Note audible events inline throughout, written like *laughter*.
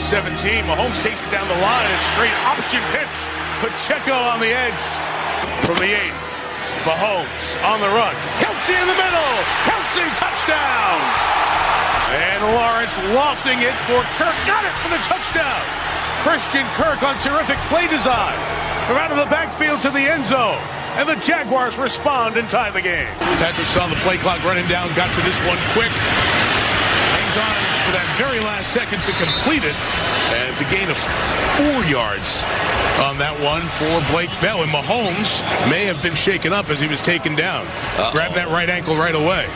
17. Mahomes takes it down the line and straight option pitch. Pacheco on the edge from the eight. Mahomes on the run. Kelce in the middle. Kelce touchdown. And Lawrence lofting it for Kirk. Got it for the touchdown. Christian Kirk on terrific play design. From out of the backfield to the end zone. And the Jaguars respond and tie the game. Patrick saw the play clock running down, got to this one quick. Hangs on very last second to complete it. And it's a gain of four yards on that one for Blake Bell. And Mahomes may have been shaken up as he was taken down. Uh-oh. Grabbed that right ankle right away.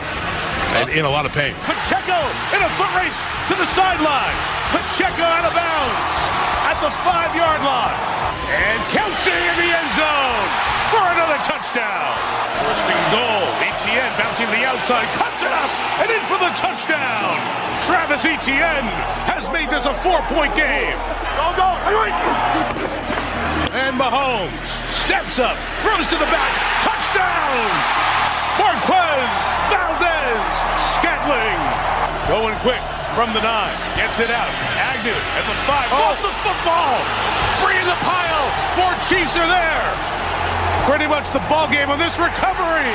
And in a lot of pain. Pacheco in a foot race to the sideline. Pacheco out of bounds at the five-yard line. And Kelce in the end zone for another touchdown. First and goal. Etienne bouncing the outside, cuts it up, and in for the touchdown. Travis Etienne has made this a four-point game. Go, go, And Mahomes steps up, throws to the back, touchdown. Marquez Valdes Scantling going quick from the nine. Gets it out. Agnew at the five. Oh. Lost the football. Free in the pile. Four Chiefs are there. Pretty much the ball game on this recovery.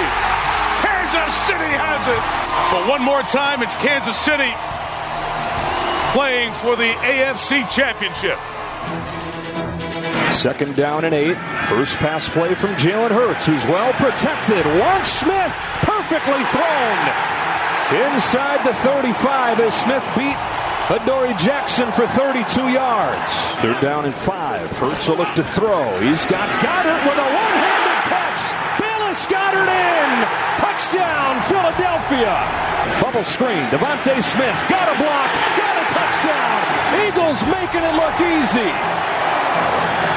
Kansas City has it. But one more time, it's Kansas City playing for the AFC Championship. Second down and eight. First pass play from Jalen Hurts, who's well protected. Lawrence Smith, perfectly thrown. Inside the 35 as Smith beat Adoree Jackson for 32 yards. Third down and five. Hurts will look to throw. He's got Goedert with a one-handed catch. Goedert in. Touchdown, Philadelphia. Bubble screen. DeVonta Smith got a block. Got a touchdown. Eagles making it look easy.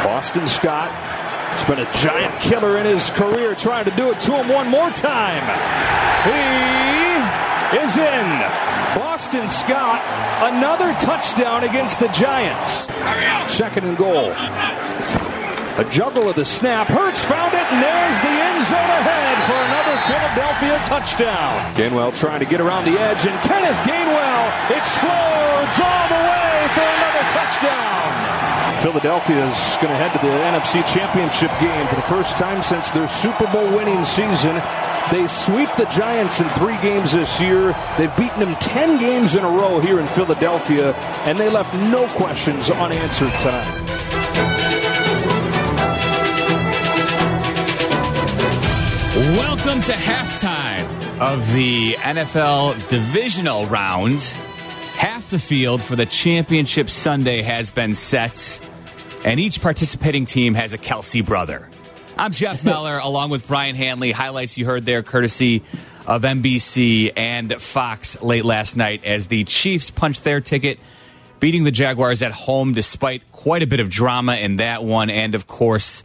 Boston Scott has been a giant killer in his career, trying to do it to him one more time. He is in. Boston Scott, another touchdown against the Giants. Second and goal. A juggle of the snap. Hurts found it, and there's the end zone ahead for another Philadelphia touchdown. Gainwell trying to get around the edge, and Kenneth Gainwell explodes all the way for another touchdown. Philadelphia is going to head to the NFC Championship game for the first time since their Super Bowl winning season. They sweep the Giants in three games this year. They've beaten them 10 games in a row here in Philadelphia, and they left no questions unanswered tonight. Welcome to halftime of the NFL divisional round. Half the field for the championship Sunday has been set, and each participating team has a Kelce brother. I'm Jeff *laughs* Meller, along with Brian Hanley. Highlights you heard there, courtesy of NBC and Fox late last night as the Chiefs punched their ticket, beating the Jaguars at home despite quite a bit of drama in that one, and of course,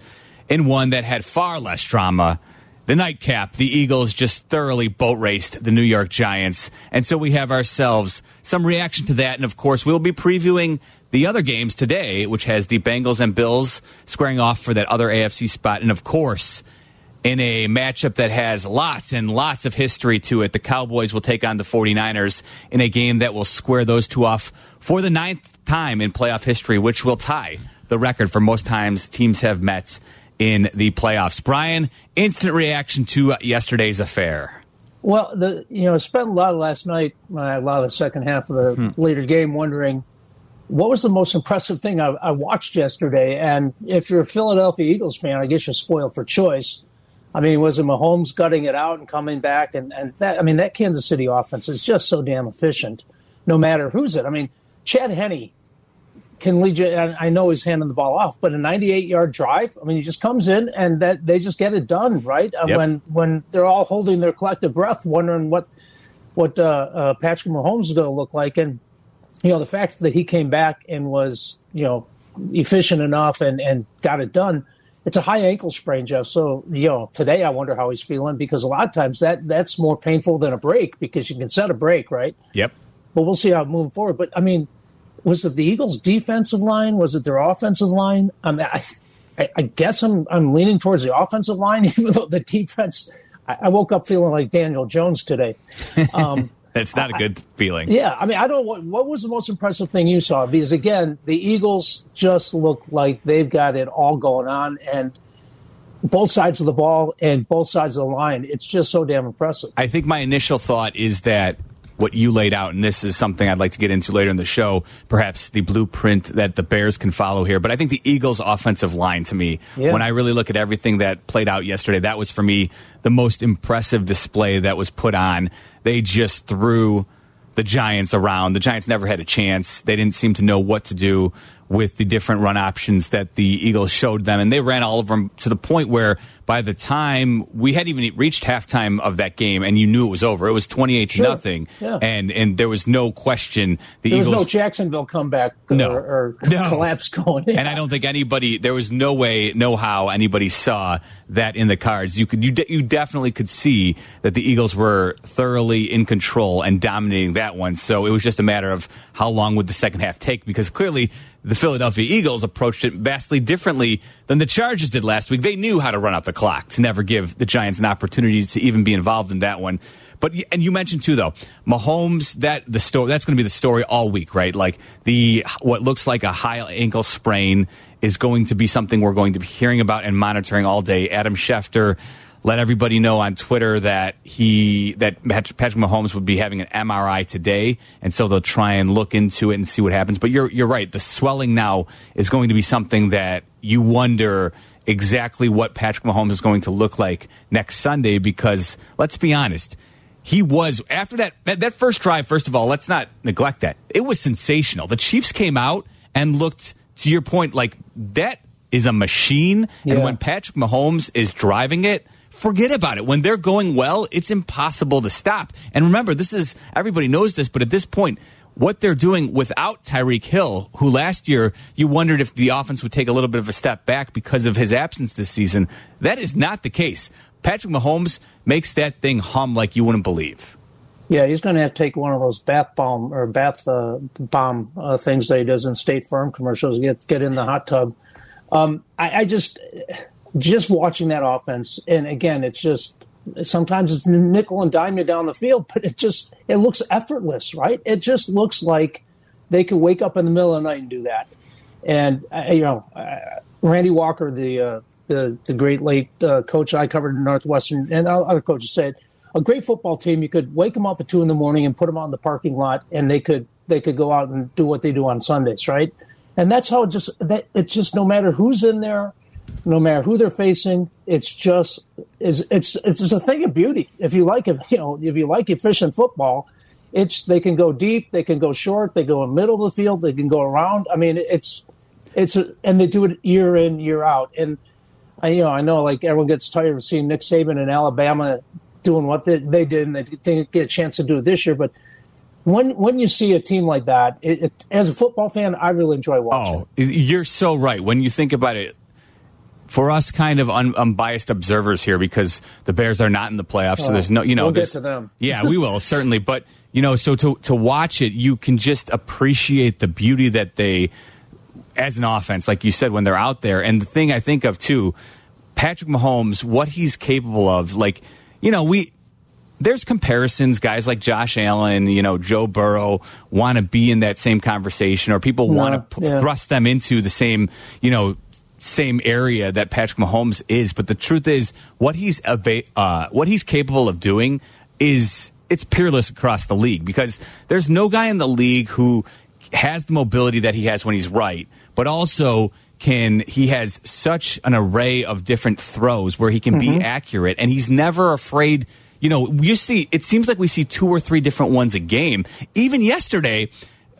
in one that had far less drama. The nightcap, the Eagles just thoroughly boat raced the New York Giants. And so we have ourselves some reaction to that. And of course, we'll be previewing the other games today, which has the Bengals and Bills squaring off for that other AFC spot. And of course, in a matchup that has lots and lots of history to it, the Cowboys will take on the 49ers in a game that will square those two off for the ninth time in playoff history, which will tie the record for most times teams have met in the playoffs. Brian, instant reaction to yesterday's affair. Well, the you know, spent a lot of last night, uh, a lot of the second half of the hmm. later game, wondering what was the most impressive thing I, I, watched yesterday? And if you're a Philadelphia Eagles fan, I guess you're spoiled for choice. I mean, was it Mahomes gutting it out and coming back? And, and that, I mean, that Kansas City offense is just so damn efficient, no matter who's it. I mean, Chad Henne can lead you, and I know he's handing the ball off, but a 98 yard drive, I mean, he just comes in and that they just get it done, right? Yep. When, when they're all holding their collective breath, wondering what, what uh, uh, Patrick Mahomes is going to look like. And, you know, the fact that he came back and was, you know, efficient enough and, and got it done. It's a high ankle sprain, Jeff. So, you know, today I wonder how he's feeling because a lot of times that that's more painful than a break because you can set a break, right? Yep. But we'll see how it moving forward. But I mean, was it the Eagles' defensive line? Was it their offensive line? I I, I guess I'm I'm leaning towards the offensive line, *laughs* even though the defense. I, I woke up feeling like Daniel Jones today. Um, *laughs* That's not a good feeling. Yeah, I mean, I don't. What, what was the most impressive thing you saw? Because again, the Eagles just look like they've got it all going on, and both sides of the ball and both sides of the line. It's just so damn impressive. I think my initial thought is that what you laid out, and this is something I'd like to get into later in the show, perhaps the blueprint that the Bears can follow here. But I think the Eagles' offensive line, to me, yeah. when I really look at everything that played out yesterday, that was for me the most impressive display that was put on. They just threw the Giants around. The Giants never had a chance. They didn't seem to know what to do with the different run options that the Eagles showed them, and they ran all of them to the point where by the time we had even reached halftime of that game, and you knew it was over, it was twenty eight to nothing, yeah. and and there was no question. The there Eagles, was no Jacksonville comeback no, or, or *laughs* no. collapse going. In. And I don't think anybody, there was no way, no how anybody saw that in the cards. You could you de- you definitely could see that the Eagles were thoroughly in control and dominating that one. So it was just a matter of how long would the second half take because clearly the Philadelphia Eagles approached it vastly differently than the Chargers did last week. They knew how to run out the clock to never give the Giants an opportunity to even be involved in that one. But and you mentioned too though, Mahomes that the story that's going to be the story all week, right? Like the what looks like a high ankle sprain is going to be something we're going to be hearing about and monitoring all day. Adam Schefter let everybody know on Twitter that he that Patrick Mahomes would be having an MRI today, and so they'll try and look into it and see what happens. But you're you're right. The swelling now is going to be something that you wonder exactly what Patrick Mahomes is going to look like next Sunday. Because let's be honest, he was after that, that first drive. First of all, let's not neglect that it was sensational. The Chiefs came out and looked to your point like that is a machine, yeah. and when Patrick Mahomes is driving it forget about it. When they're going well, it's impossible to stop. And remember, this is everybody knows this, but at this point, what they're doing without Tyreek Hill, who last year you wondered if the offense would take a little bit of a step back because of his absence this season, that is not the case. Patrick Mahomes makes that thing hum like you wouldn't believe. Yeah, he's going to have to take one of those bath bomb or bath uh, bomb uh, things that he does in State Farm commercials. Get get in the hot tub. Um, I, I just just watching that offense, and again, it's just sometimes it's nickel and dime you down the field, but it just it looks effortless, right? It just looks like they could wake up in the middle of the night and do that. And uh, you know, uh, Randy Walker, the uh, the the great late uh, coach I covered in Northwestern, and other coaches said a great football team you could wake them up at two in the morning and put them in the parking lot, and they could they could go out and do what they do on Sundays, right? And that's how it just that it's just no matter who's in there no matter who they're facing. It's just is it's it's just a thing of beauty. If you like it, *laughs* you know, if you like efficient football, it's they can go deep, they can go short, they go in the middle of the field, they can go around. I mean, it's it's and they do it year in year out. And I you know I know like everyone gets tired of seeing Nick Saban in Alabama doing what they, they did, and they didn't get a chance to do it this year, but when when you see a team like that, it, it, as a football fan, I really enjoy watching. Oh, you're so right. When you think about it, for us kind of un- unbiased observers here because the Bears are not in the playoffs, so oh, there's no, you know, we'll get to them. *laughs* yeah, we will *laughs* certainly, but you know, so to to watch it, you can just appreciate the beauty that they, as an offense, like you said, when they're out there. And the thing I think of too, Patrick Mahomes, what he's capable of, like you know, we there's comparisons. Guys like Josh Allen, you know, Joe Burrow want to be in that same conversation, or people want to p- yeah. thrust them into the same, you know, same area that Patrick Mahomes is. But the truth is, what he's uh, what he's capable of doing is it's peerless across the league because there's no guy in the league who has the mobility that he has when he's right, but also can he has such an array of different throws where he can mm-hmm. be accurate and he's never afraid you know you see it seems like we see two or three different ones a game even yesterday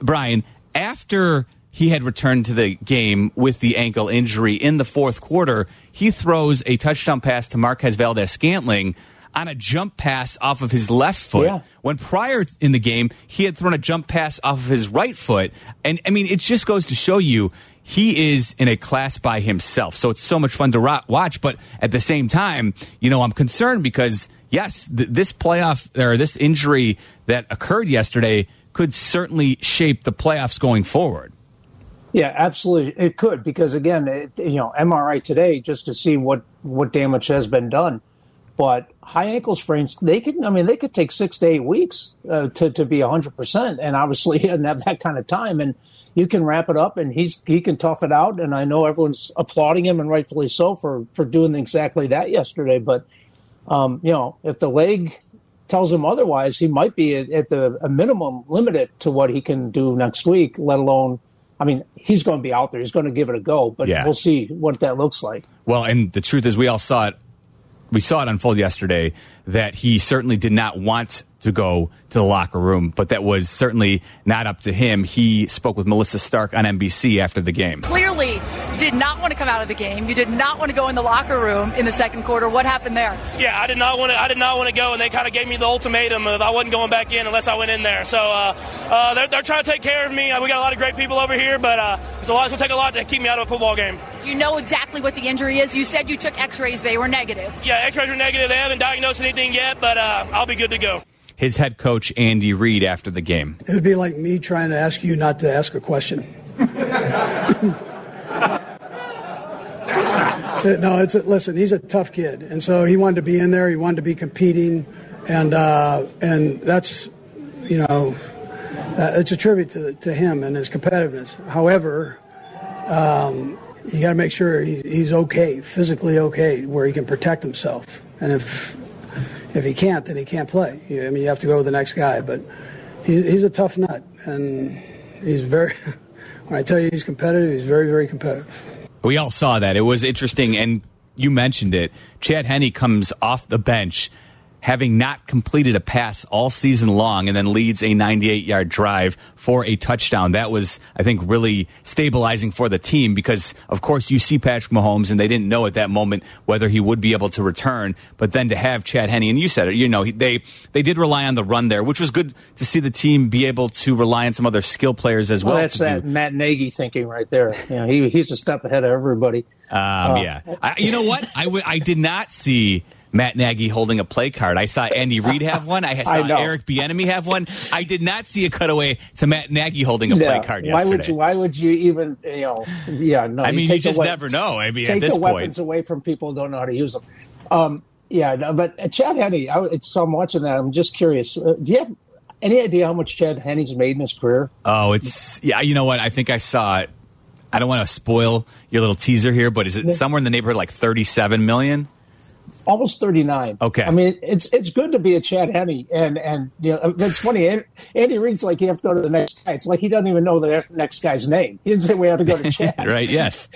brian after he had returned to the game with the ankle injury in the fourth quarter. He throws a touchdown pass to Marquez Valdes Scantling on a jump pass off of his left foot. Yeah. When prior in the game, he had thrown a jump pass off of his right foot. And I mean, it just goes to show you he is in a class by himself. So it's so much fun to ro- watch. But at the same time, you know, I'm concerned because, yes, th- this playoff or this injury that occurred yesterday could certainly shape the playoffs going forward. Yeah, absolutely, it could because again, it, you know, MRI today just to see what what damage has been done. But high ankle sprains, they can, I mean, they could take six to eight weeks uh, to, to be 100%. And obviously, *laughs* he doesn't have that kind of time. And you can wrap it up and he's he can tough it out. And I know everyone's applauding him and rightfully so for, for doing exactly that yesterday. But, um, you know, if the leg tells him otherwise, he might be at, at the a minimum limited to what he can do next week, let alone I mean, he's going to be out there. He's going to give it a go, but yeah. we'll see what that looks like. Well, and the truth is, we all saw it. We saw it unfold yesterday that he certainly did not want to go to the locker room, but that was certainly not up to him. He spoke with Melissa Stark on NBC after the game. Clearly, did not want to come out of the game. You did not want to go in the locker room in the second quarter. What happened there? Yeah, I did not want to. I did not want to go, and they kind of gave me the ultimatum of I wasn't going back in unless I went in there. So uh, uh, they're, they're, trying to take care of me. Uh, we got a lot of great people over here, but uh, it's a lot. It's going to take a lot to keep me out of a football game. Do you know exactly what the injury is? You said you took X-rays. They were negative. Yeah, X-rays were negative. They haven't diagnosed anything yet, but uh, I'll be good to go his head coach Andy Reid after the game. It would be like me trying to ask you not to ask a question. *laughs* no, it's a, listen. He's a tough kid, and so he wanted to be in there. He wanted to be competing, and uh, and that's you know uh, it's a tribute to to him and his competitiveness. However, um, you got to make sure he, he's okay, physically okay, where he can protect himself. And if if he can't, then he can't play. I mean, you have to go with the next guy. But he's, he's a tough nut, and he's very. *laughs* When I tell you he's competitive, he's very, very competitive. We all saw that. It was interesting, and you mentioned it. Chad Henne comes off the bench having not completed a pass all season long and then leads a 98 yard drive for a touchdown. That was, I think, really stabilizing for the team because, of course, you see Patrick Mahomes and they didn't know at that moment whether he would be able to return. But then to have Chad Henne, and you said it, you know, they, they did rely on the run there, which was good to see the team be able to rely on some other skill players as well. well that's that do. Matt Nagy thinking right there. You know, he, he's a step ahead of everybody. Um, uh, yeah. I, you know what? I, w- I did not see Matt Nagy holding a play card. I saw Andy Reid have one. I *laughs* saw I Eric Bieniemy have one. I did not see a cutaway to Matt Nagy holding a play card yesterday. Why would you? Why would you even? You know, yeah, no. I mean, you, you just never know. I mean, take at this the point. weapons away from people who don't know how to use them. Um, yeah, no, but Chad Henne, I, it's, so I'm watching that. I'm just curious. Uh, do you have any idea how much Chad Henne's made in his career? Oh, it's yeah. You know what? I think I saw it. I don't want to spoil your little teaser here, but is it somewhere in the neighborhood like 37 million? Almost 39. Okay. I mean, it's it's good to be a Chad Henne. And, and you know, it's funny. Andy Reid's like, you have to go to the next guy. It's like he doesn't even know the next guy's name. He didn't say we have to go to *laughs* Chad. right, yes.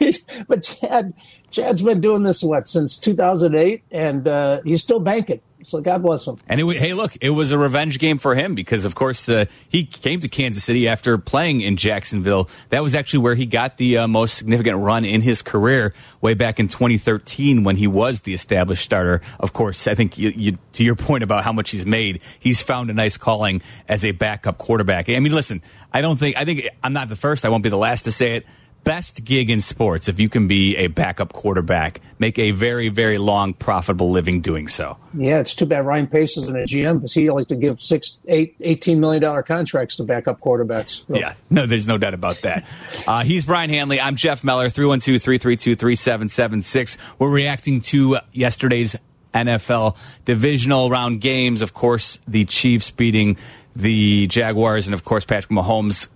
*laughs* but Chad, Chad's been doing this, what, since 2008? And uh, he's still banking. So God bless him. And it, hey, look, it was a revenge game for him because, of course, uh, he came to Kansas City after playing in Jacksonville. That was actually where he got the uh, most significant run in his career, way back in 2013 when he was the established starter. Of course, I think you, you, to your point about how much he's made, he's found a nice calling as a backup quarterback. I mean, listen, I don't think I think I'm not the first. I won't be the last to say it best gig in sports if you can be a backup quarterback, make a very, very long, profitable living doing so. Yeah, it's too bad Ryan Pace isn't a GM because he likes to give six, eight, eighteen million dollar contracts to backup quarterbacks. So. Yeah, no, there's no doubt about that. uh, he's Brian Hanley. I'm Jeff Meller. 312-332-3776. We're reacting to yesterday's NFL divisional round games. Of course, the Chiefs beating the Jaguars, and of course, Patrick Mahomes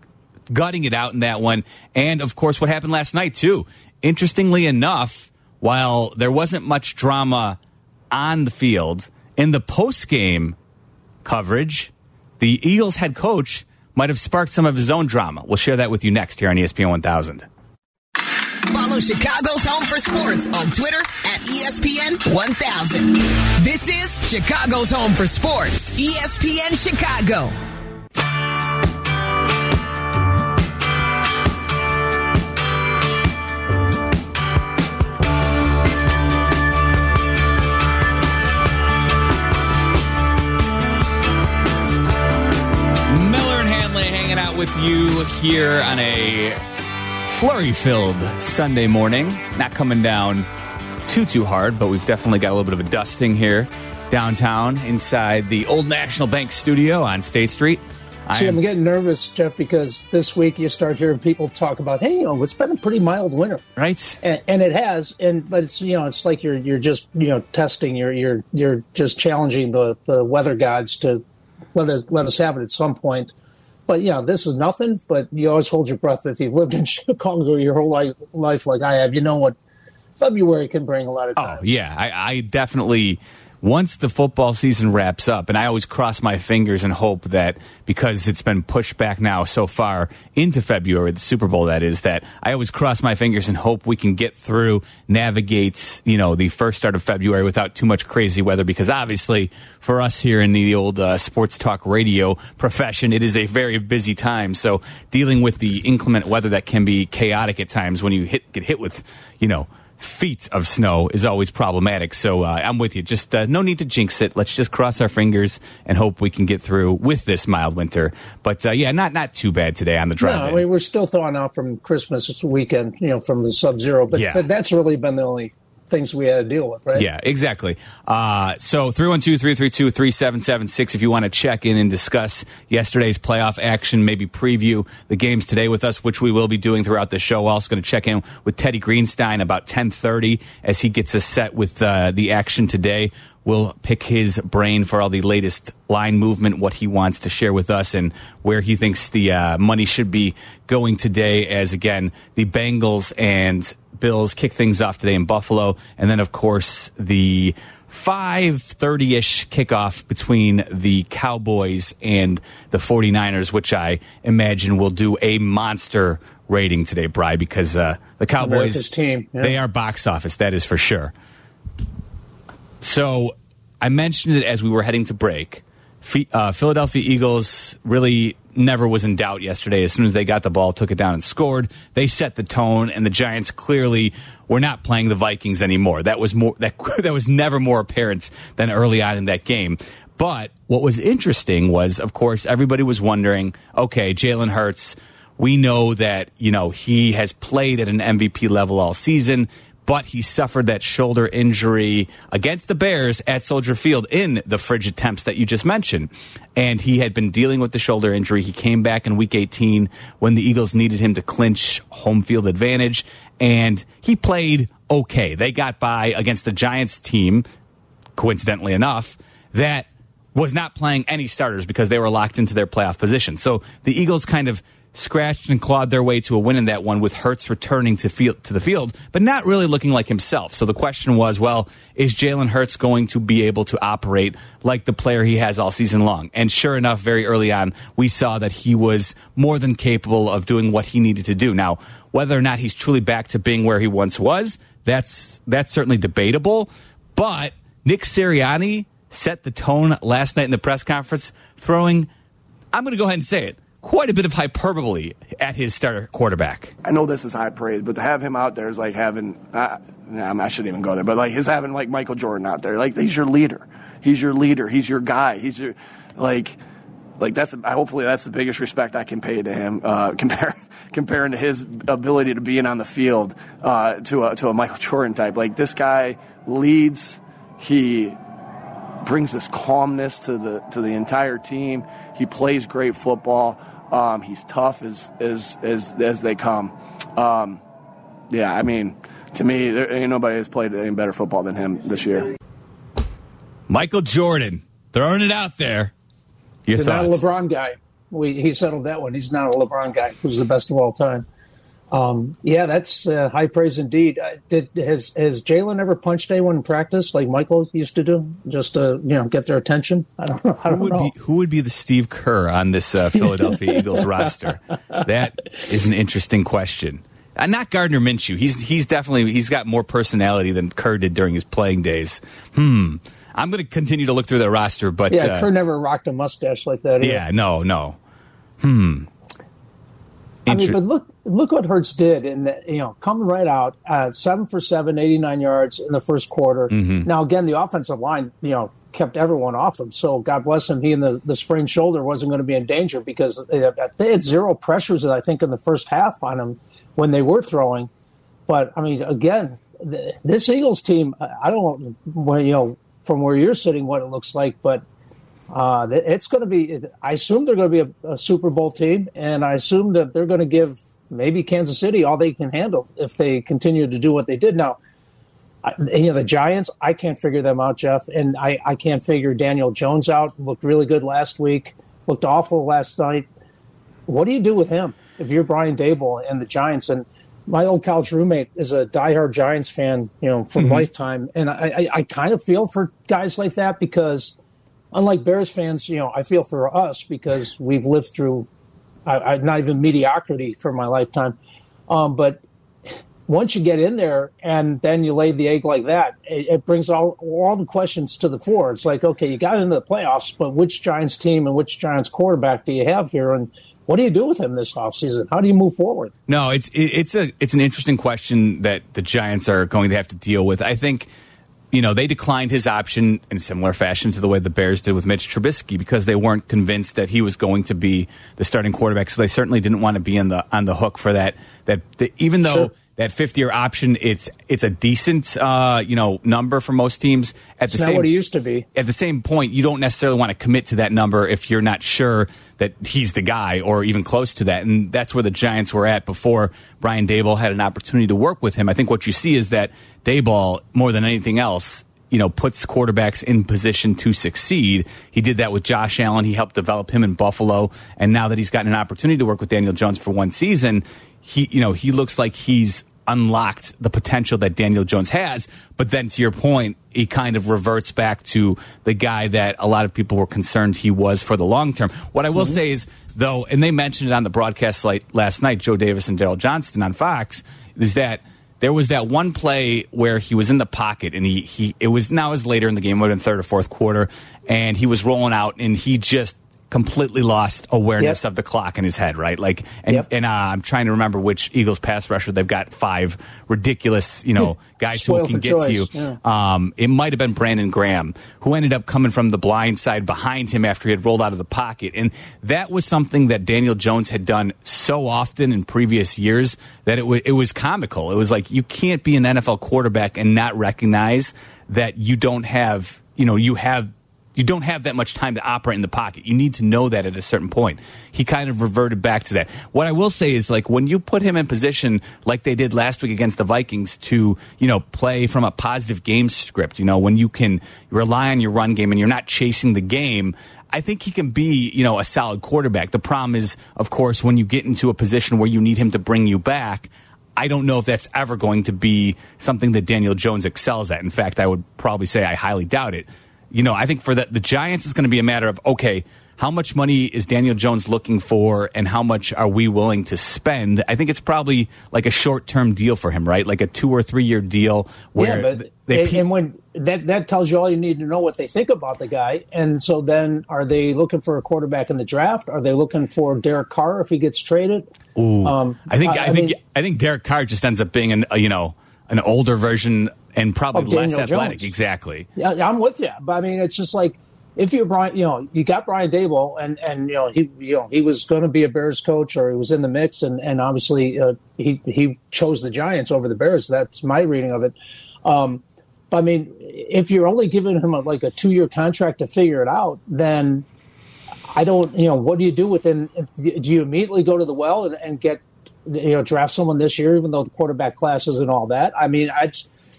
gutting it out in that one. And of course, what happened last night, too. Interestingly enough, while there wasn't much drama on the field, in the post game coverage, the Eagles head coach might have sparked some of his own drama. We'll share that with you next here on ESPN 1000. Follow Chicago's Home for Sports on Twitter at ESPN 1000. This is Chicago's Home for Sports, ESPN Chicago. With you here on a flurry filled Sunday morning. Not coming down too, too hard, but we've definitely got a little bit of a dusting here downtown inside the Old National Bank studio on State Street. See, I'm getting nervous, Jeff, because this week you start hearing people talk about, hey, you know, it's been a pretty mild winter, right? And, and it has, and but it's you know, it's like you're you're just you know testing, you're you're you're just challenging the the weather gods to let us let us have it at some point. But yeah, this is nothing. But you always hold your breath if you've lived in *laughs* Chicago your whole life, life like I have. You know what February can bring a lot of oh, times. Oh yeah, I, I definitely once the football season wraps up, and I always cross my fingers and hope that because it's been pushed back now so far into February, the Super Bowl that is, that I always cross my fingers and hope we can get through, navigate, you know, the first start of February without too much crazy weather. Because obviously, for us here in the old uh, sports talk radio profession, it is a very busy time. So dealing with the inclement weather that can be chaotic at times when you hit get hit with, you know feet of snow is always problematic. So uh, I'm with you. Just uh, no need to jinx it. Let's just cross our fingers and hope we can get through with this mild winter. But uh, yeah, not not too bad today on the drive. No, I mean, we're still thawing out from Christmas weekend, you know, from the sub zero. But, Yeah. but that's really been the only things we had to deal with, right? Yeah, exactly. Uh, so 312 332 3776 if you want to check in and discuss yesterday's playoff action, maybe preview the games today with us, which we will be doing throughout the show. Also going to check in with Teddy Greenstein about 1030 as he gets us set with uh, the action today. We'll pick his brain for all the latest line movement, what he wants to share with us, and where he thinks the uh, money should be going today. As again, the Bengals and Bills kick things off today in Buffalo, and then of course the 5:30ish kickoff between the Cowboys and the 49ers, which I imagine will do a monster rating today, Bry, because uh, the Cowboys team, yeah. they are box office, that is for sure. So I mentioned it as we were heading to break. Uh, Philadelphia Eagles really never was in doubt yesterday. As soon as they got the ball, took it down and scored. They set the tone, and the Giants clearly were not playing the Vikings anymore. That was more *laughs* that that was never more apparent than early on in that game. But what was interesting was, of course, everybody was wondering, okay, Jalen Hurts. We know that you know he has played at an MVP level all season but he suffered that shoulder injury against the Bears at Soldier Field in the frigid temps that you just mentioned. And he had been dealing with the shoulder injury. He came back in week 18 when the Eagles needed him to clinch home field advantage. And he played okay. They got by against the Giants team, coincidentally enough, that was not playing any starters because they were locked into their playoff position. So the Eagles kind of scratched and clawed their way to a win in that one with Hurts returning to field to the field, but not really looking like himself. So the question was, well, is Jalen Hurts going to be able to operate like the player he has all season long? And sure enough, very early on, we saw that he was more than capable of doing what he needed to do. Now, whether or not he's truly back to being where he once was, that's that's certainly debatable. But Nick Sirianni set the tone last night in the press conference, throwing, I'm going to go ahead and say it, quite a bit of hyperbole at his starter quarterback. I know this is high praise, but to have him out there is like having, uh, nah, I shouldn't even go there, but like his having like Michael Jordan out there. Like he's your leader. He's your leader. He's your guy. He's your, like, like that's hopefully that's the biggest respect I can pay to him. Uh, *laughs* compare, comparing to his ability to being on the field uh, to a to a Michael Jordan type. Like this guy leads. He brings this calmness to the to the entire team. He plays great football. Um, he's tough as as as as they come. Um, yeah, I mean, to me, there ain't nobody has played any better football than him this year. Michael Jordan throwing it out there. Your He's not a? LeBron guy. We, he settled that one. He's not a LeBron guy. Who's the best of all time? Um, yeah, that's uh, high praise indeed. Uh, did has has Jalen ever punched anyone in practice like Michael used to do, just to you know get their attention? I don't know. *laughs* I Who don't would know. be who would be the Steve Kerr on this uh, Philadelphia *laughs* Eagles roster? That is an interesting question. Uh, not Gardner Minshew. He's he's definitely he's got more personality than Kerr did during his playing days. Hmm. I'm going to continue to look through the roster, but yeah, uh, Kerr never rocked a mustache like that. either. yeah, no, no. Hmm. I mean, but look, look what Hurts did in the, you know, coming right out, uh, seven for seven, 89 yards in the first quarter. Mm-hmm. Now, again, the offensive line, you know, kept everyone off him. So God bless him. He and the, the sprained shoulder wasn't going to be in danger because they, they had zero pressures, I think, in the first half on him when they were throwing. But I mean, again, th- this Eagles team, I I don't know, well, you know, from where you're sitting, what it looks like, but Uh, it's going to be. I assume they're going to be a, a, Super Bowl team, and I assume that they're going to give maybe Kansas City all they can handle if they continue to do what they did. Now, I, you know the Giants. I can't figure them out, Jeff, and I, I can't figure Daniel Jones out. Looked really good last week. Looked awful last night. What do you do with him if you're Brian Daboll and the Giants? And my old college roommate is a diehard Giants fan, you know, for mm-hmm. lifetime, and I, I, I kind of feel for guys like that because unlike Bears fans, you know, I feel for us because we've lived through I, I, not even mediocrity for my lifetime. Um, but once you get in there and then you lay the egg like that, it, it, brings all all the questions to the fore. It's like, okay, you got into the playoffs, but which Giants team and which Giants quarterback do you have here? And what do you do with him this offseason? How do you move forward? No, it's it's a it's an interesting question that the Giants are going to have to deal with. I think you know, they declined his option in similar fashion to the way the Bears did with Mitch Trubisky because they weren't convinced that he was going to be the starting quarterback. So they certainly didn't want to be on the on the hook for that. That even though. Sure that fifth year option it's it's a decent uh, you know number for most teams at the same what it used to be at the same point you don't necessarily want to commit to that number if you're not sure that he's the guy or even close to that and that's where the Giants were at before Brian Daboll had an opportunity to work with him I think what you see is that Daboll more than anything else you know, puts quarterbacks in position to succeed. He did that with Josh Allen. He helped develop him in Buffalo. And now that he's gotten an opportunity to work with Daniel Jones for one season, he, you know, he looks like he's unlocked the potential that Daniel Jones has. But then to your point, he kind of reverts back to the guy that a lot of people were concerned he was for the long term. What I will mm-hmm. say is, though, and they mentioned it on the broadcast last night, Joe Davis and Daryl Johnston on Fox, is that there was that one play where he was in the pocket and he, he it was now is later in the game, in third or fourth quarter, and he was rolling out and he just completely lost awareness yep. of the clock in his head, right? Like, and, yep. and uh, I'm trying to remember which Eagles pass rusher. They've got five ridiculous, you know, *laughs* guys who can get choice. to you. Yeah. Um, it might have been Brandon Graham who ended up coming from the blind side behind him after he had rolled out of the pocket. And that was something that Daniel Jones had done so often in previous years that it, w- it was comical. It was like, you can't be an NFL quarterback and not recognize that you don't have, you know, you have you don't have that much time to operate in the pocket. You need to know that at a certain point. He kind of reverted back to that. What I will say is like when you put him in position like they did last week against the Vikings to, you know, play from a positive game script, you know, when you can rely on your run game and you're not chasing the game, I think he can be, you know, a solid quarterback. The problem is, of course, when you get into a position where you need him to bring you back, I don't know if that's ever going to be something that Daniel Jones excels at. In fact, I would probably say I highly doubt it you know, I think for the, the Giants, it's going to be a matter of, okay, how much money is Daniel Jones looking for and how much are we willing to spend? I think it's probably like a short term deal for him, right? Like a two or three year deal where yeah, but they, and when that that tells you all you need to know what they think about the guy. And so then are they looking for a quarterback in the draft? Are they looking for Derek Carr if he gets traded? Ooh, um, I think I, I think mean, I think Derek Carr just ends up being an you know an older version and probably less athletic. Jones. Exactly. Yeah, I'm with you. But I mean, it's just like if you're Brian, you know, you got Brian Daboll, and and you know he you know he was going to be a Bears coach or he was in the mix, and and obviously uh, he he chose the Giants over the Bears. That's my reading of it. Um, but I mean, if you're only giving him a, like a two year contract to figure it out, then I don't, you know, what do you do within? Do you immediately go to the well and, and get, you know, draft someone this year, even though the quarterback class isn't all that? I mean, I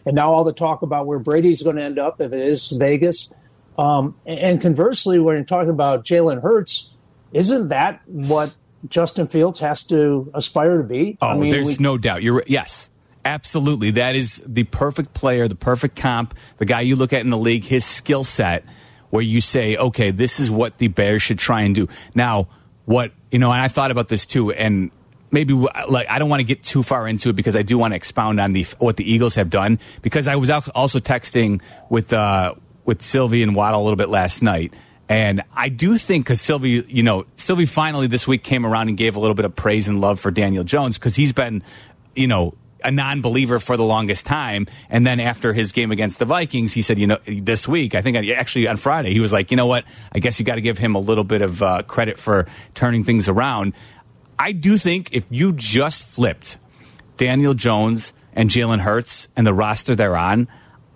and now all the talk about where Brady's going to end up if it is Vegas. Um, and conversely, when you're talking about Jalen Hurts, isn't that what Justin Fields has to aspire to be? Oh, I mean, there's we, no doubt. You're yes. Absolutely. That is the perfect player, the perfect comp, the guy you look at in the league, his skill set, where you say, okay, this is what the Bears should try and do. Now, what, you know, and I thought about this too, and maybe like I don't want to get too far into it because I do want to expound on the what the Eagles have done because I was also texting with uh, with Silvy and Waddle a little bit last night. And I do think because Silvy, you know, Silvy finally this week came around and gave a little bit of praise and love for Daniel Jones because he's been, you know, a non-believer for the longest time. And then after his game against the Vikings, he said, you know, this week, I think actually on Friday, he was like, you know what? I guess you got to give him a little bit of uh, credit for turning things around. I do think if you just flipped Daniel Jones and Jalen Hurts and the roster they're on,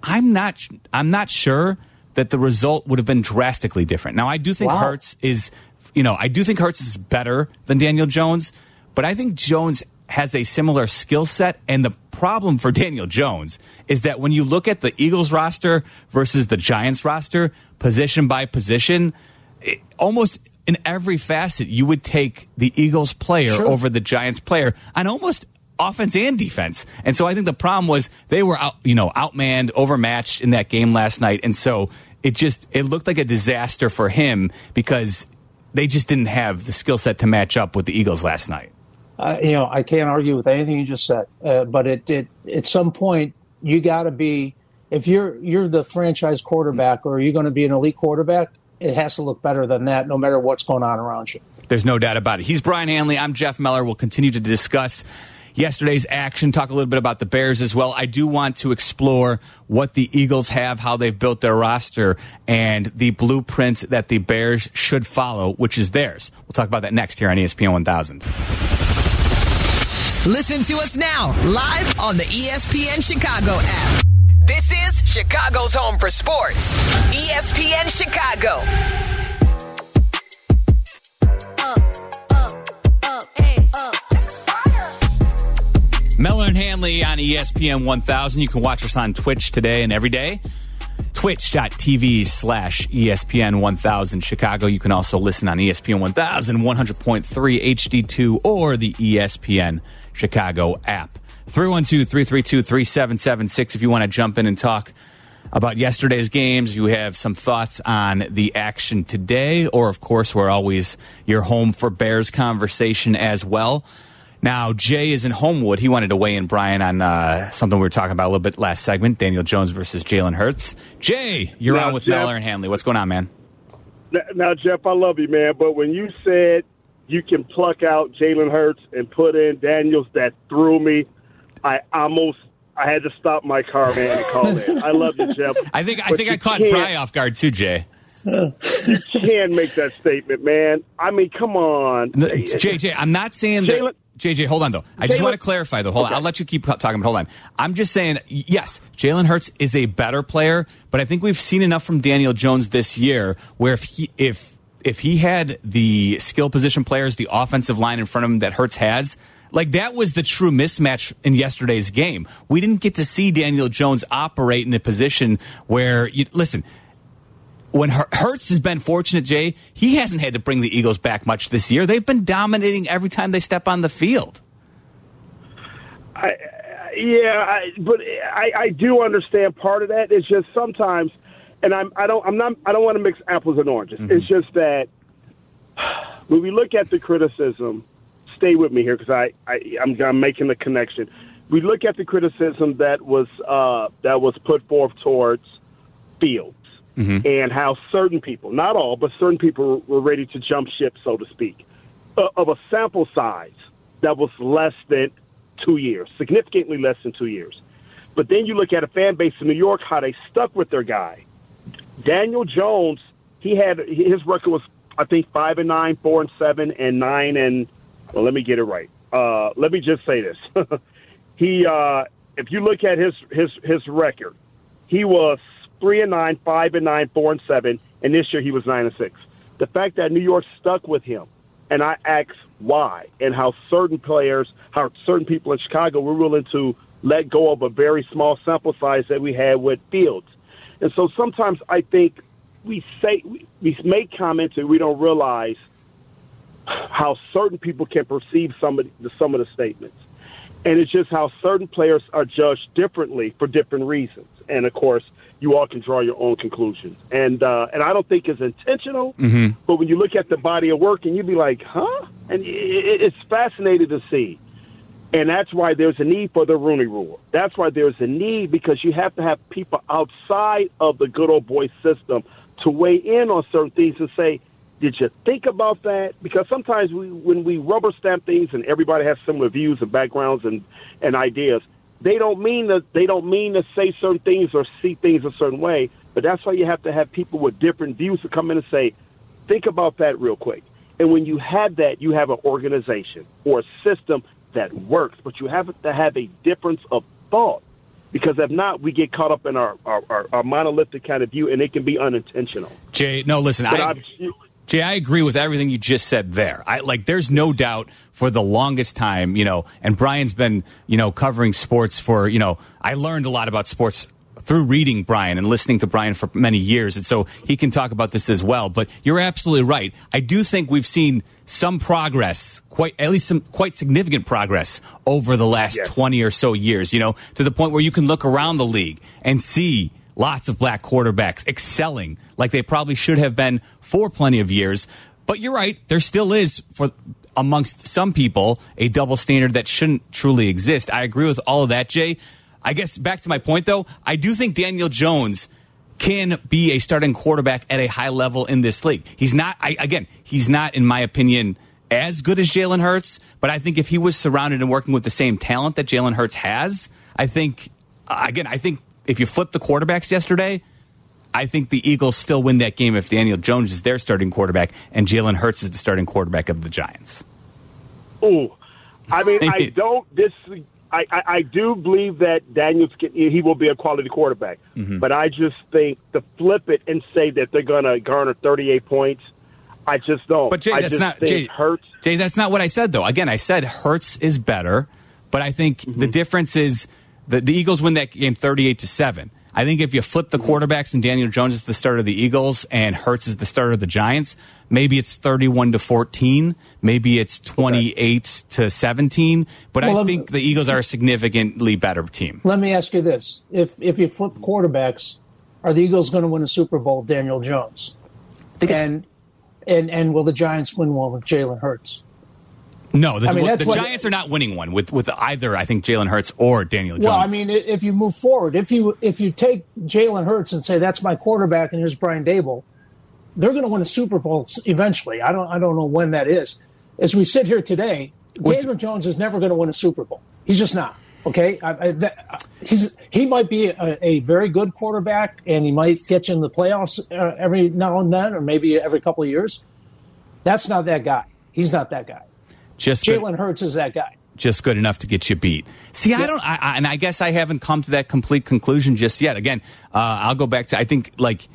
I'm not I'm not sure that the result would have been drastically different. Now, I do think Wow. Hurts is, you know, I do think Hurts is better than Daniel Jones, but I think Jones has a similar skill set. And the problem for Daniel Jones is that when you look at the Eagles roster versus the Giants roster, position by position, it, almost in every facet, you would take the Eagles player Sure. over the Giants player on almost offense and defense. And so I think the problem was they were out, you know, outmanned, overmatched in that game last night. And so it just it looked like a disaster for him because they just didn't have the skill set to match up with the Eagles last night. Uh, you know, I can't argue with anything you just said. Uh, but it, it at some point you got to be if you're you're the franchise quarterback or are you're going to be an elite quarterback, it has to look better than that, no matter what's going on around you. There's no doubt about it. He's Brian Hanley. I'm Jeff Meller. We'll continue to discuss yesterday's action, talk a little bit about the Bears as well. I do want to explore what the Eagles have, how they've built their roster, and the blueprint that the Bears should follow, which is theirs. We'll talk about that next here on ESPN 1000. Listen to us now, live on the ESPN Chicago app. This is Chicago's home for sports. ESPN Chicago. Meller and Hanley on ESPN 1000. You can watch us on Twitch today and every day. Twitch.tv slash ESPN 1000 Chicago. You can also listen on ESPN 1000, 100.3 HD2, or the ESPN Chicago app. 312 332 3776 if you want to jump in and talk about yesterday's games. You have some thoughts on the action today, or of course, we're always your home for Bears conversation as well. Now, Jay is in Homewood. He wanted to weigh in, Brian, on uh, something we were talking about a little bit last segment Daniel Jones versus Jalen Hurts. Jay, you're Now, on with Jeff- Meller and Hanley. What's going on, man? Now, now, Jeff, I love you, man, but when you said you can pluck out Jalen Hurts and put in Daniels, that threw me. I almost I had to stop my car, man, and call in. I love you, Jeff. *laughs* I think I think I caught Bry off guard too, Jay. You can't make that statement, man. I mean, come on, No, JJ, I'm not saying that. Jalen- JJ, hold on though. I just want to clarify though. Hold on. I'll let you keep talking, but hold on. I'm just saying, yes, Jalen Hurts is a better player, but I think we've seen enough from Daniel Jones this year where if he if if he had the skill position players, the offensive line in front of him that Hurts has. Like that was the true mismatch in yesterday's game. We didn't get to see Daniel Jones operate in a position where you listen when Hurts has been fortunate, Jay, he hasn't had to bring the Eagles back much this year. They've been dominating every time they step on the field. I, yeah, I, but I, I do understand part of that. It's just sometimes, and I'm I don't I'm not I don't want to mix apples and oranges. Mm-hmm. It's just that when we look at the criticism, stay with me here because I, I I'm, I'm making the connection. We look at the criticism that was uh, that was put forth towards Fields and how certain people, not all, but certain people were ready to jump ship, so to speak, uh, of a sample size that was less than two years, significantly less than two years. But then you look at a fan base in New York, how they stuck with their guy. Daniel Jones, he had his record was I think five and nine, four and seven, and nine and well, let me get it right. Uh, let me just say this: *laughs* he, uh, if you look at his his his record, he was three and nine, five and nine, four and seven, and this year he was nine and six. The fact that New York stuck with him, and I asked why, and how certain players, how certain people in Chicago were willing to let go of a very small sample size that we had with Fields. And so sometimes I think we say we make comments and we don't realize how certain people can perceive some of the, some of the statements. And it's just how certain players are judged differently for different reasons. And of course, you all can draw your own conclusions. And uh, and I don't think it's intentional. But when you look at the body of work, and you'd be like, huh? And it, it, it's fascinating to see. And that's why there's a need for the Rooney Rule. That's why there's a need because you have to have people outside of the good old boy system to weigh in on certain things and say, did you think about that? Because sometimes we, when we rubber stamp things and everybody has similar views and backgrounds and, and ideas, they don't mean that they don't mean to say certain things or see things a certain way. But that's why you have to have people with different views to come in and say, think about that real quick. And when you have that, you have an organization or a system that works, but you have to have a difference of thought. Because if not, we get caught up in our, our, our, our monolithic kind of view, and it can be unintentional. Jay, no, listen, But I, Jay, I agree with everything you just said there. I like there's no doubt for the longest time, you know, and Brian's been, you know, covering sports for, you know, I learned a lot about sports through reading Brian and listening to Brian for many years, and so he can talk about this as well. But you're absolutely right. I do think we've seen some progress, quite at least some quite significant progress over the last Yes. 20 or so years, you know, to the point where you can look around the league and see lots of black quarterbacks excelling like they probably should have been for plenty of years. But you're right, there still is for amongst some people a double standard that shouldn't truly exist. I agree with all of that, Jay. I guess back to my point though, I do think Daniel Jones can be a starting quarterback at a high level in this league. He's not I, again, he's not in my opinion as good as Jalen Hurts, but I think if he was surrounded and working with the same talent that Jalen Hurts has, I think again, I think if you flip the quarterbacks yesterday, I think the Eagles still win that game if Daniel Jones is their starting quarterback and Jalen Hurts is the starting quarterback of the Giants. Ooh, I mean, I *laughs* don't dis. I, I, I do believe that Daniels can, he will be a quality quarterback, Mm-hmm. but I just think to flip it and say that they're going to garner 38 points, I just don't. But Jay, I that's not Jay. Hurts. Jay, that's not what I said though. Again, I said Hurts is better, but I think the difference is the, the Eagles win that game thirty-eight to seven. I think if you flip the quarterbacks and Daniel Jones is the starter of the Eagles and Hurts is the starter of the Giants, maybe it's thirty-one to fourteen, maybe it's twenty-eight to seventeen. But Well, I think the Eagles are a significantly better team. Let me ask you this: If if you flip quarterbacks, are the Eagles going to win a Super Bowl? Daniel Jones, and and and will the Giants win one with Jalen Hurts? No, the, I mean, the Giants are not winning one with with either. I think Jalen Hurts or Daniel Jones. Well, I mean, if you move forward, if you if you take Jalen Hurts and say that's my quarterback, and here's Brian Daboll, they're going to win a Super Bowl eventually. I don't I don't know when that is. As we sit here today, Daniel Jones is never going to win a Super Bowl. He's just not. Okay, I, I, that, he's he might be a, a very good quarterback, and he might get you in the playoffs uh, every now and then, or maybe every couple of years. That's not that guy. He's not that guy. Just Jalen Hurts is that guy. just good enough to get you beat. See, I don't, I, I, and I guess I haven't come to that complete conclusion just yet. Again, uh, I'll go back to I think like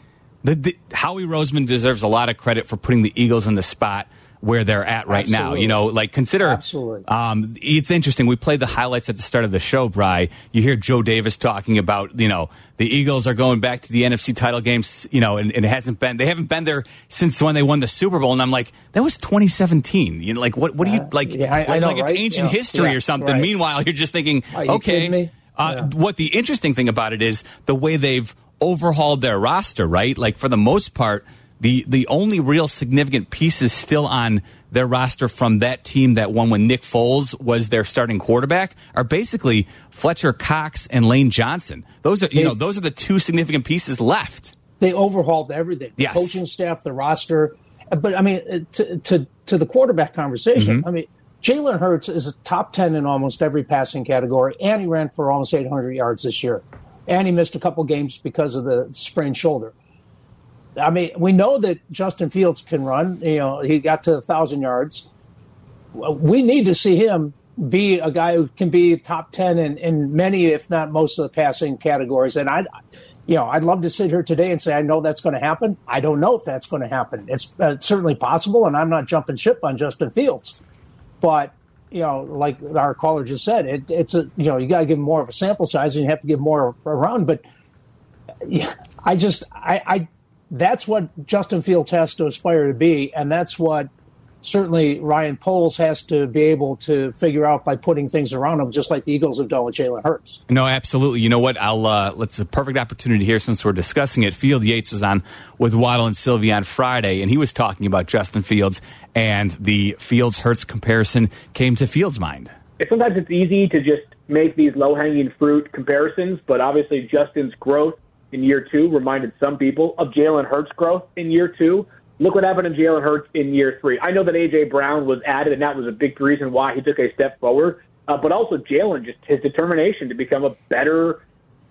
the, the Howie Roseman deserves a lot of credit for putting the Eagles in the spot where they're at right now. You know, like consider. Absolutely. Um, it's interesting. We played the highlights at the start of the show, Bry. You hear Joe Davis talking about, you know, the Eagles are going back to the NFC title games, you know, and, and it hasn't been, they haven't been there since when they won the Super Bowl. And I'm like, that was 2017. You know, like, what, what do you, like, yeah, I- I know, like it's right? ancient Yeah. history Yeah, or something. right. Meanwhile, you're just thinking, you okay. Uh. What the interesting thing about it is the way they've overhauled their roster, right? Like for the most part, the the only real significant pieces still on their roster from that team that won when Nick Foles was their starting quarterback are basically Fletcher Cox and Lane Johnson. Those are you They- know those are the two significant pieces left. they overhauled everything the Yes. coaching staff the roster but i mean to to, to the quarterback conversation Mm-hmm. i mean jalen hurts is a top 10 in almost every passing category and he ran for almost 800 yards this year and he missed a couple games because of the sprained shoulder i mean we know that justin fields can run you know he got to a thousand yards we need to see him be a guy who can be top 10 in, in many, if not most of the passing categories. And I, you know, I'd love to sit here today and say, I know that's going to happen. I don't know if that's going to happen. It's uh, certainly possible. And I'm not jumping ship on Justin Fields, but you know, like our caller just said, it, it's a, you know, you got to give more of a sample size and you have to give more around. But yeah, I just, I, I, that's what Justin Fields has to aspire to be. And that's what certainly Ryan Poles has to be able to figure out by putting things around him, just like the Eagles have done with Jalen Hurts. No, absolutely. You know what? I'll uh, let's a perfect opportunity here since we're discussing it. Field Yates was on with Waddle and Silvy on Friday, and he was talking about Justin Fields and the Fields Hurts comparison came to Fields' mind. sometimes it's easy to just make these low hanging fruit comparisons, but obviously Justin's growth in year two reminded some people of Jalen Hurts' growth in year two. Look what happened to Jalen Hurts in year three. I know that A.J. Brown was added, and that was a big reason why he took a step forward, uh, but also Jalen, just his determination to become a better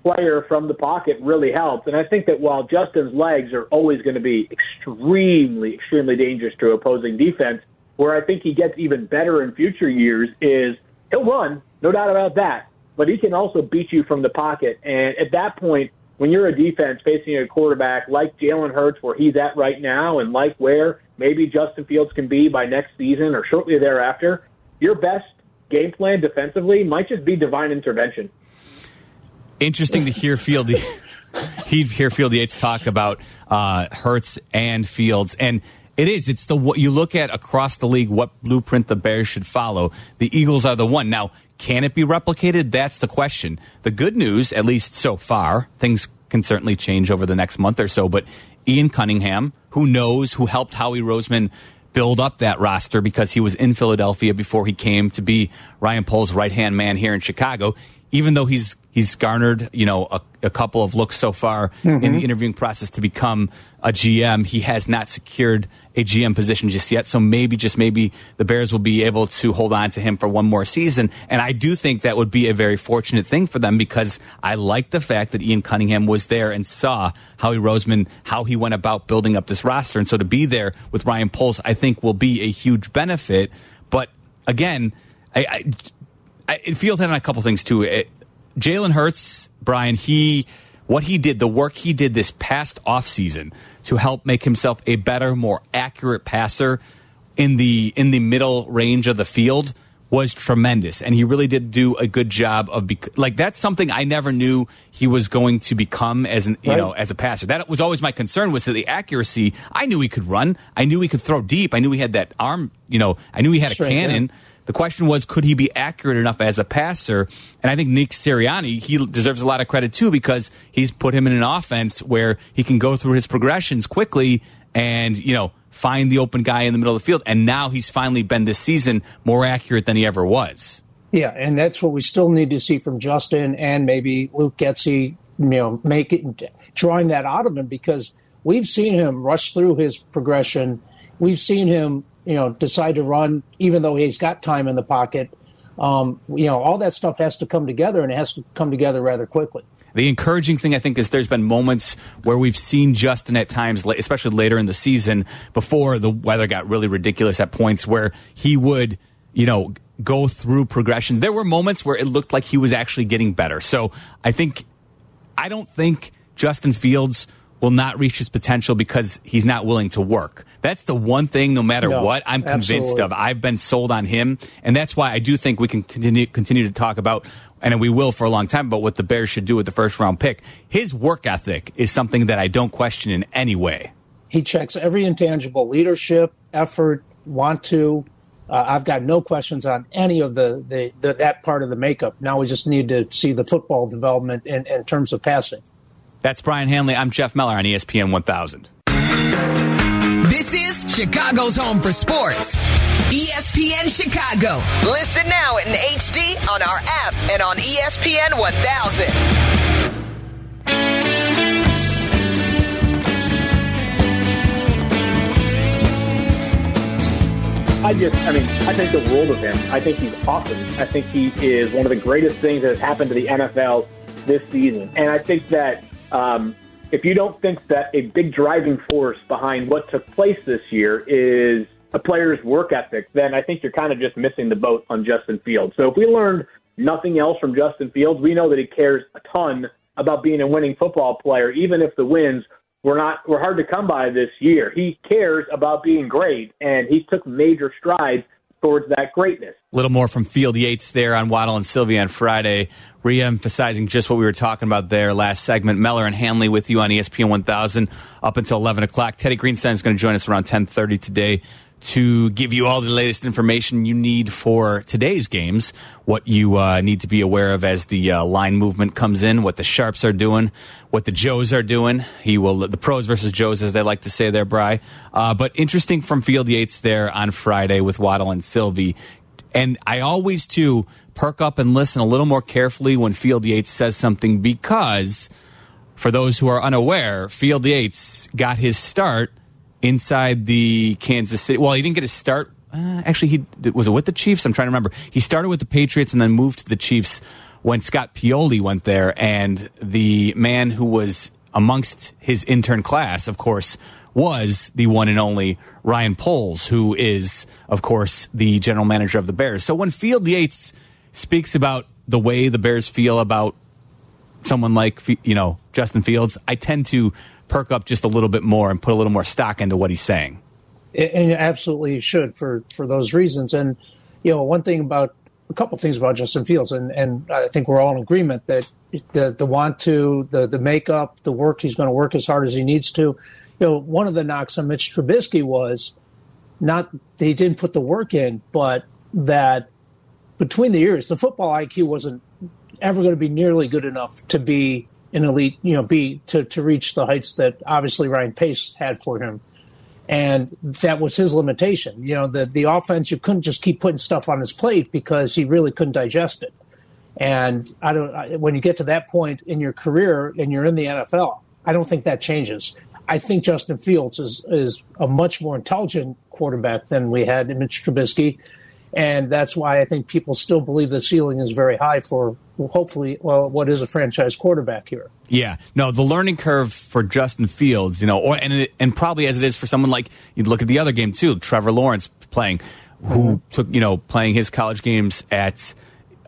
player from the pocket really helps. And I think that while Justin's legs are always going to be extremely, extremely dangerous to opposing defense, where I think he gets even better in future years is he'll run, no doubt about that. but he can also beat you from the pocket. And at that point, when you're a defense facing a quarterback like Jalen Hurts, where he's at right now, and like where maybe Justin Fields can be by next season or shortly thereafter, your best game plan defensively might just be divine intervention. Interesting to hear Field. *laughs* he hear Field Yates talk about uh, Hurts and Fields, and it is. It's the what you look at across the league. What blueprint the Bears should follow. The Eagles are the one now. Can it be replicated? That's the question. The good news, at least so far, things can certainly change over the next month or so. But Ian Cunningham, who knows, who helped Howie Roseman build up that roster because he was in Philadelphia before he came to be Ryan Poles' right hand man here in Chicago. Even though he's he's garnered you know a, a couple of looks so far mm-hmm. in the interviewing process to become a GM, he has not secured a GM position just yet. So maybe, just maybe, the Bears will be able to hold on to him for one more season. And I do think that would be a very fortunate thing for them because I like the fact that Ian Cunningham was there and saw Howie Roseman, how he went about building up this roster. And so to be there with Ryan Poles, I think will be a huge benefit. But again, I, I, I it feels on a couple things too. Jalen Hurts, Brian, he what he did, the work he did this past offseason to help make himself a better, more accurate passer in the in the middle range of the field was tremendous. And he really did do a good job of bec- like that's something I never knew he was going to become as an you right. know as a passer. That was always my concern was that the accuracy. I knew he could run. I knew he could throw deep. I knew he had that arm you know I knew he had Straight, a cannon yeah. The question was, could he be accurate enough as a passer? And I think Nick Sirianni, he deserves a lot of credit too because he's put him in an offense where he can go through his progressions quickly and, you know, find the open guy in the middle of the field. And now he's finally been this season more accurate than he ever was. Yeah, and that's what we still need to see from Justin and maybe Luke Getsy, you know, make it drawing that out of him because we've seen him rush through his progression. We've seen him you know, decide to run, even though he's got time in the pocket. Um, you know, all that stuff has to come together, and it has to come together rather quickly. The encouraging thing, I think, is there's been moments where we've seen Justin at times, especially later in the season, before the weather got really ridiculous at points where he would, you know, go through progressions. There were moments where it looked like he was actually getting better. So I think, I don't think Justin Fields will not reach his potential because he's not willing to work. That's the one thing, no matter no, what, I'm convinced absolutely. of. I've been sold on him. And that's why I do think we can continue, continue to talk about, and we will for a long time, about what the Bears should do with the first round pick. His work ethic is something that I don't question in any way. He checks every intangible leadership, effort, want to. Uh, I've got no questions on any of the, the, the, that part of the makeup. Now we just need to see the football development in, in terms of passing. That's Brian Hanley. I'm Jeff Meller on ESPN 1000. This is Chicago's home for sports. ESPN Chicago. Listen now in HD on our app and on ESPN 1000. I just, I mean, I think the world of him. I think he's awesome. I think he is one of the greatest things that has happened to the NFL this season. And I think that um, if you don't think that a big driving force behind what took place this year is a player's work ethic, then I think you're kind of just missing the boat on Justin Fields. So if we learned nothing else from Justin Fields, we know that he cares a ton about being a winning football player, even if the wins were not were hard to come by this year. He cares about being great, and he took major strides towards that greatness. A little more from Field Yates there on Waddle and Silvy on Friday, re-emphasizing just what we were talking about there last segment. Meller and Hanley with you on ESPN 1000 up until 11 o'clock. Teddy Greenstein is going to join us around 10:30 today to give you all the latest information you need for today's games, what you uh, need to be aware of as the uh, line movement comes in, what the sharps are doing, what the Joes are doing. He will the pros versus Joes, as they like to say there, Bry. Uh, but interesting from Field Yates there on Friday with Waddle and Silvy. and I always too perk up and listen a little more carefully when Field Yates says something because. For those who are unaware, Field Yates got his start inside the Kansas City. Well, he didn't get a start. Uh, actually, he was it with the Chiefs. I'm trying to remember. He started with the Patriots and then moved to the Chiefs when Scott Pioli went there. And the man who was amongst his intern class, of course, was the one and only Ryan Poles, who is, of course, the general manager of the Bears. So when Field Yates speaks about the way the Bears feel about someone like you know Justin Fields, I tend to perk up just a little bit more and put a little more stock into what he's saying. And absolutely should for for those reasons. And you know, one thing about a couple things about Justin Fields, and and I think we're all in agreement that the the want to, the the makeup, the work, he's going to work as hard as he needs to. You know, one of the knocks on Mitch Trubisky was not they didn't put the work in, but that between the years, the football IQ wasn't ever going to be nearly good enough to be an elite, you know, be to, to reach the heights that obviously Ryan Pace had for him. And that was his limitation. You know, the, the offense, you couldn't just keep putting stuff on his plate because he really couldn't digest it. And I don't, I, when you get to that point in your career and you're in the NFL, I don't think that changes. I think Justin Fields is, is a much more intelligent quarterback than we had in Mitch Trubisky. And that's why I think people still believe the ceiling is very high for hopefully, well, what is a franchise quarterback here. Yeah, no, the learning curve for Justin Fields, you know, or and and probably as it is for someone like you look at the other game too, Trevor Lawrence playing, who mm-hmm. took you know playing his college games at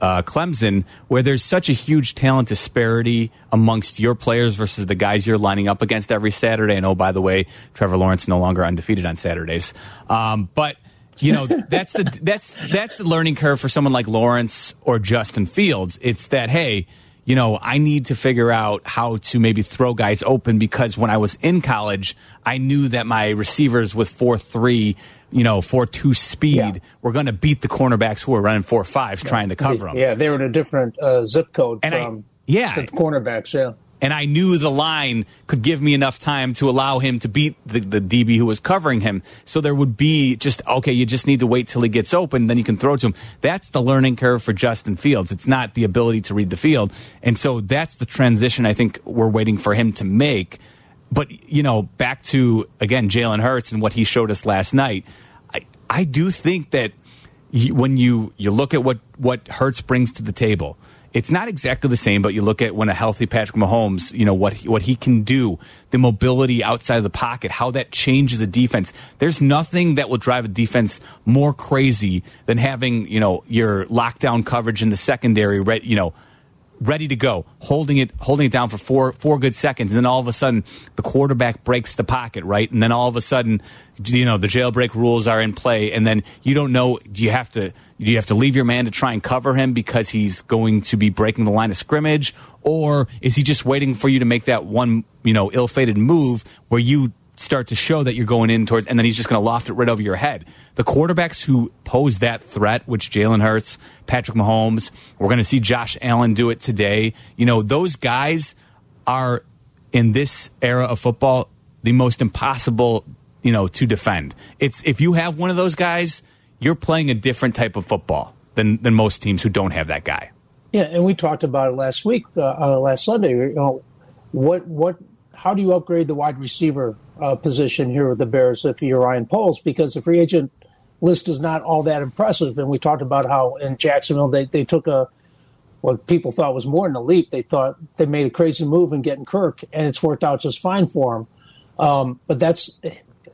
uh, Clemson, where there's such a huge talent disparity amongst your players versus the guys you're lining up against every Saturday. And oh, by the way, Trevor Lawrence no longer undefeated on Saturdays. Um, but you know that's the that's that's the learning curve for someone like Lawrence or Justin Fields. It's that hey, you know, I need to figure out how to maybe throw guys open because when I was in college, I knew that my receivers with four three you know, four two speed, yeah. we're going to beat the cornerbacks who were running four fives yeah. trying to cover them. Yeah, they were in a different uh, zip code and from I, yeah. the cornerbacks. Yeah, and I knew the line could give me enough time to allow him to beat the, the DB who was covering him. So there would be just okay, you just need to wait till he gets open, then you can throw to him. That's the learning curve for Justin Fields. It's not the ability to read the field, and so that's the transition I think we're waiting for him to make. But you know, back to again Jalen Hurts and what he showed us last night I I do think that when you you look at what what Hurts brings to the table, it's not exactly the same. But you look at when a healthy Patrick Mahomes, you know what he, what he can do, the mobility outside of the pocket, how that changes a defense. There's nothing that will drive a defense more crazy than having you know your lockdown coverage in the secondary, right? You know ready to go, holding it holding it down for four four good seconds, and then all of a sudden the quarterback breaks the pocket, right? And then all of a sudden, you know, the jailbreak rules are in play, and then you don't know do you have to do you have to leave your man to try and cover him because he's going to be breaking the line of scrimmage, or is he just waiting for you to make that one you know ill fated move where you start to show that you're going in towards, and then he's just going to loft it right over your head. The quarterbacks who pose that threat, which Jalen Hurts, Patrick Mahomes, we're going to see Josh Allen do it today. You know, those guys are in this era of football the most impossible, you know, to defend. It's if you have one of those guys, you're playing a different type of football than than most teams who don't have that guy. Yeah, and we talked about it last week, uh, uh, last Sunday. You know, what what how do you upgrade the wide receiver uh, position here with the Bears if you're Ryan Poles? Because the free agent list is not all that impressive. And we talked about how in Jacksonville they, they took a what people thought was more than a leap. They thought they made a crazy move in getting Kirk, and it's worked out just fine for him. Um, but that's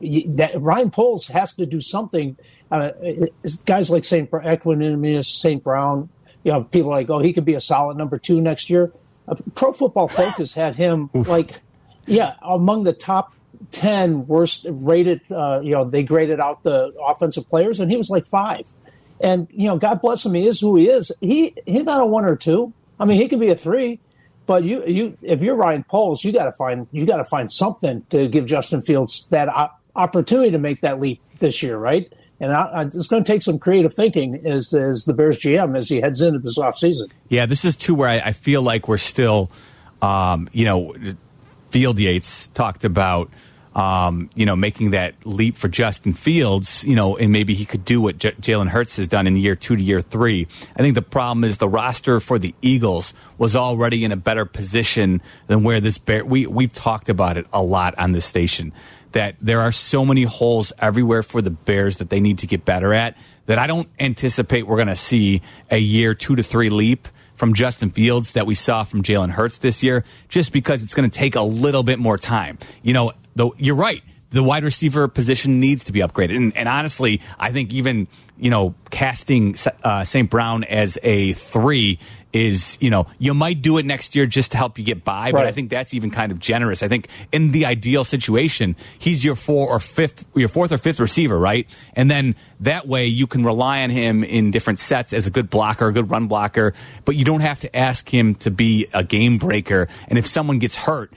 that Ryan Poles has to do something. Uh, guys like Saint Equanimeous, St. Brown, you know, people like, oh, he could be a solid number two next year. Uh, Pro Football Focus had him like yeah, among the top 10 worst rated, uh, you know, they graded out the offensive players, and he was like five. And, you know, God bless him, he is who he is. He He's not a one or two. I mean, he could be a three. But you, you, if you're Ryan Poles, you got to find you got to find something to give Justin Fields that opportunity to make that leap this year, right? And I, I, it's going to take some creative thinking as, as the Bears GM as he heads into this offseason. Yeah, this is too where I, I feel like we're still, um, you know, Field Yates talked about, um, you know, making that leap for Justin Fields, you know, and maybe he could do what J- Jalen Hurts has done in year two to year three. I think the problem is the roster for the Eagles was already in a better position than where this bear. We we've talked about it a lot on this station that there are so many holes everywhere for the Bears that they need to get better at that I don't anticipate we're going to see a year two to three leap from Justin Fields that we saw from Jalen Hurts this year, just because it's going to take a little bit more time. You know, though you're right. The wide receiver position needs to be upgraded. And, and honestly, I think even you know, casting uh, St. Brown as a three is, you know, you might do it next year just to help you get by, but I think that's even kind of generous. I think in the ideal situation, he's your four or fifth, your fourth or fifth receiver, right? And then that way you can rely on him in different sets as a good blocker, a good run blocker, but you don't have to ask him to be a game breaker. And if someone gets hurt,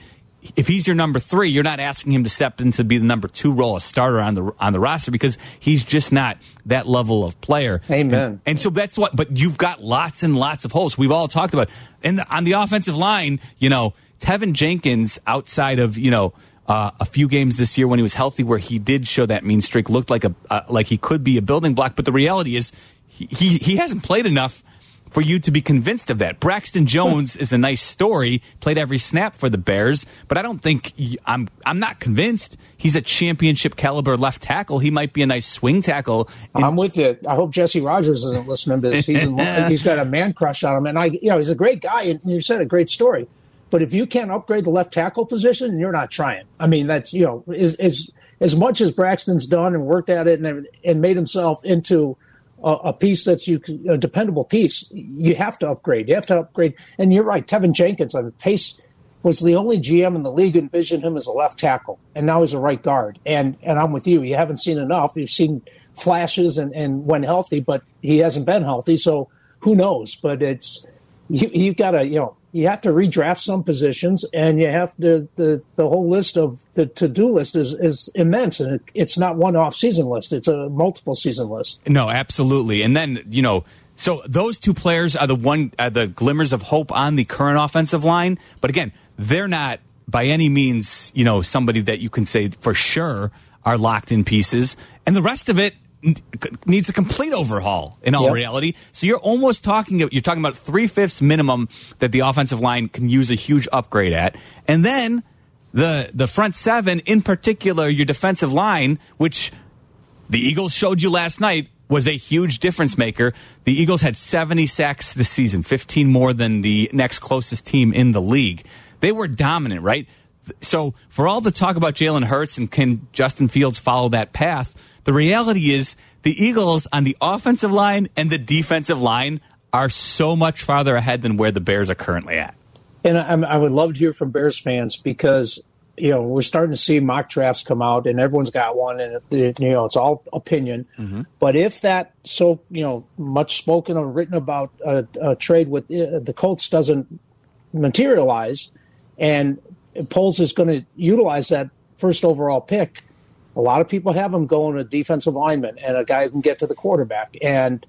if he's your number three, you're not asking him to step into be the number two role, a starter on the on the roster, because he's just not that level of player. Amen. And, and so that's what. But you've got lots and lots of holes. We've all talked about, and on the offensive line, you know, Teven Jenkins, outside of you know. Uh, a few games this year when he was healthy, where he did show that mean streak, looked like a uh, like he could be a building block. But the reality is, he he, he hasn't played enough for you to be convinced of that. Braxton Jones is a nice story, played every snap for the Bears, but I don't think I'm I'm not convinced he's a championship caliber left tackle. He might be a nice swing tackle. I'm with you. I hope Jesse Rogers isn't listening to this. He's, in, *laughs* he's got a man crush on him, and I, you know, he's a great guy, and you said a great story. But if you can't upgrade the left tackle position, you're not trying. I mean, that's you know, is as as much as Braxton's done and worked at it and and made himself into a, a piece that's you a dependable piece, you have to upgrade. You have to upgrade. And you're right, Teven Jenkins. I mean, Pace was the only GM in the league envisioned him as a left tackle, and now he's a right guard. And and I'm with you. You haven't seen enough. You've seen flashes and, and when healthy, but he hasn't been healthy. So who knows? But it's you, you've got to you know you have to redraft some positions, and you have to the the whole list of the to do list is is immense, and it, it's not one off season list. It's a multiple season list. No, absolutely. And then you know, so those two players are the one are the glimmers of hope on the current offensive line. But again, they're not by any means you know somebody that you can say for sure are locked in pieces, and the rest of it needs a complete overhaul in all Yep. reality. So you're almost talking you're talking about three fifths minimum that the offensive line can use a huge upgrade at, and then the the front seven, in particular, your defensive line, which the Eagles showed you last night was a huge difference maker. The Eagles had 70 sacks this season, 15 more than the next closest team in the league. They were dominant, right? So, for all the talk about Jalen Hurts and can Justin Fields follow that path, the reality is the Eagles on the offensive line and the defensive line are so much farther ahead than where the Bears are currently at. And I, I would love to hear from Bears fans because you know we're starting to see mock drafts come out, and everyone's got one, and it, you know it's all opinion. But if that so you know much spoken or written about a, a trade with uh, the Colts doesn't materialize, and Poles is going to utilize that first overall pick, a lot of people have him going a defensive lineman and a guy who can get to the quarterback. And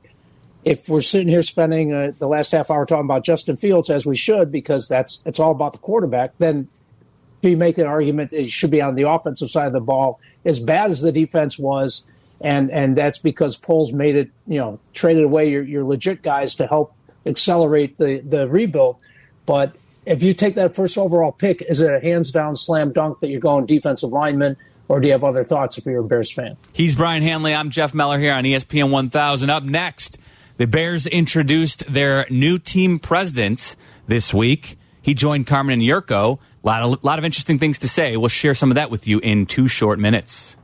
if we're sitting here spending uh, the last half hour talking about Justin Fields, as we should, because that's it's all about the quarterback, then you make an argument that he should be on the offensive side of the ball. As bad as the defense was, and and that's because Poles made it, you know, traded away your, your legit guys to help accelerate the the rebuild. But if you take that first overall pick, is it a hands down slam dunk that you're going defensive lineman, or do you have other thoughts if you're a Bears fan? He's Brian Hanley. I'm Jeff Meller here on ESPN 1000. Up next, the Bears introduced their new team president this week. He joined Carmen and Jurko. A lot of, lot of interesting things to say. We'll share some of that with you in two short minutes.